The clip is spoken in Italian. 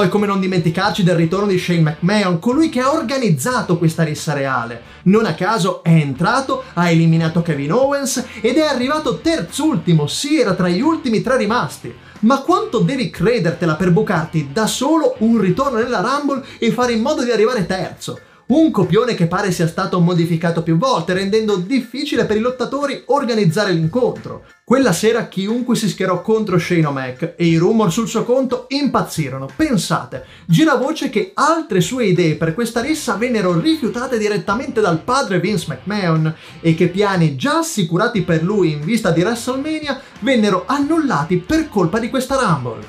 Poi come non dimenticarci del ritorno di Shane McMahon, colui che ha organizzato questa rissa reale. Non a caso è entrato, ha eliminato Kevin Owens ed è arrivato terzultimo, sì era tra gli ultimi tre rimasti. Ma quanto devi credertela per bucarti da solo un ritorno nella Rumble e fare in modo di arrivare terzo? Un copione che pare sia stato modificato più volte, rendendo difficile per i lottatori organizzare l'incontro. Quella sera chiunque si schierò contro Shane O'Mac e i rumor sul suo conto impazzirono. Pensate, gira voce che altre sue idee per questa rissa vennero rifiutate direttamente dal padre Vince McMahon e che piani già assicurati per lui in vista di WrestleMania vennero annullati per colpa di questa Rumble.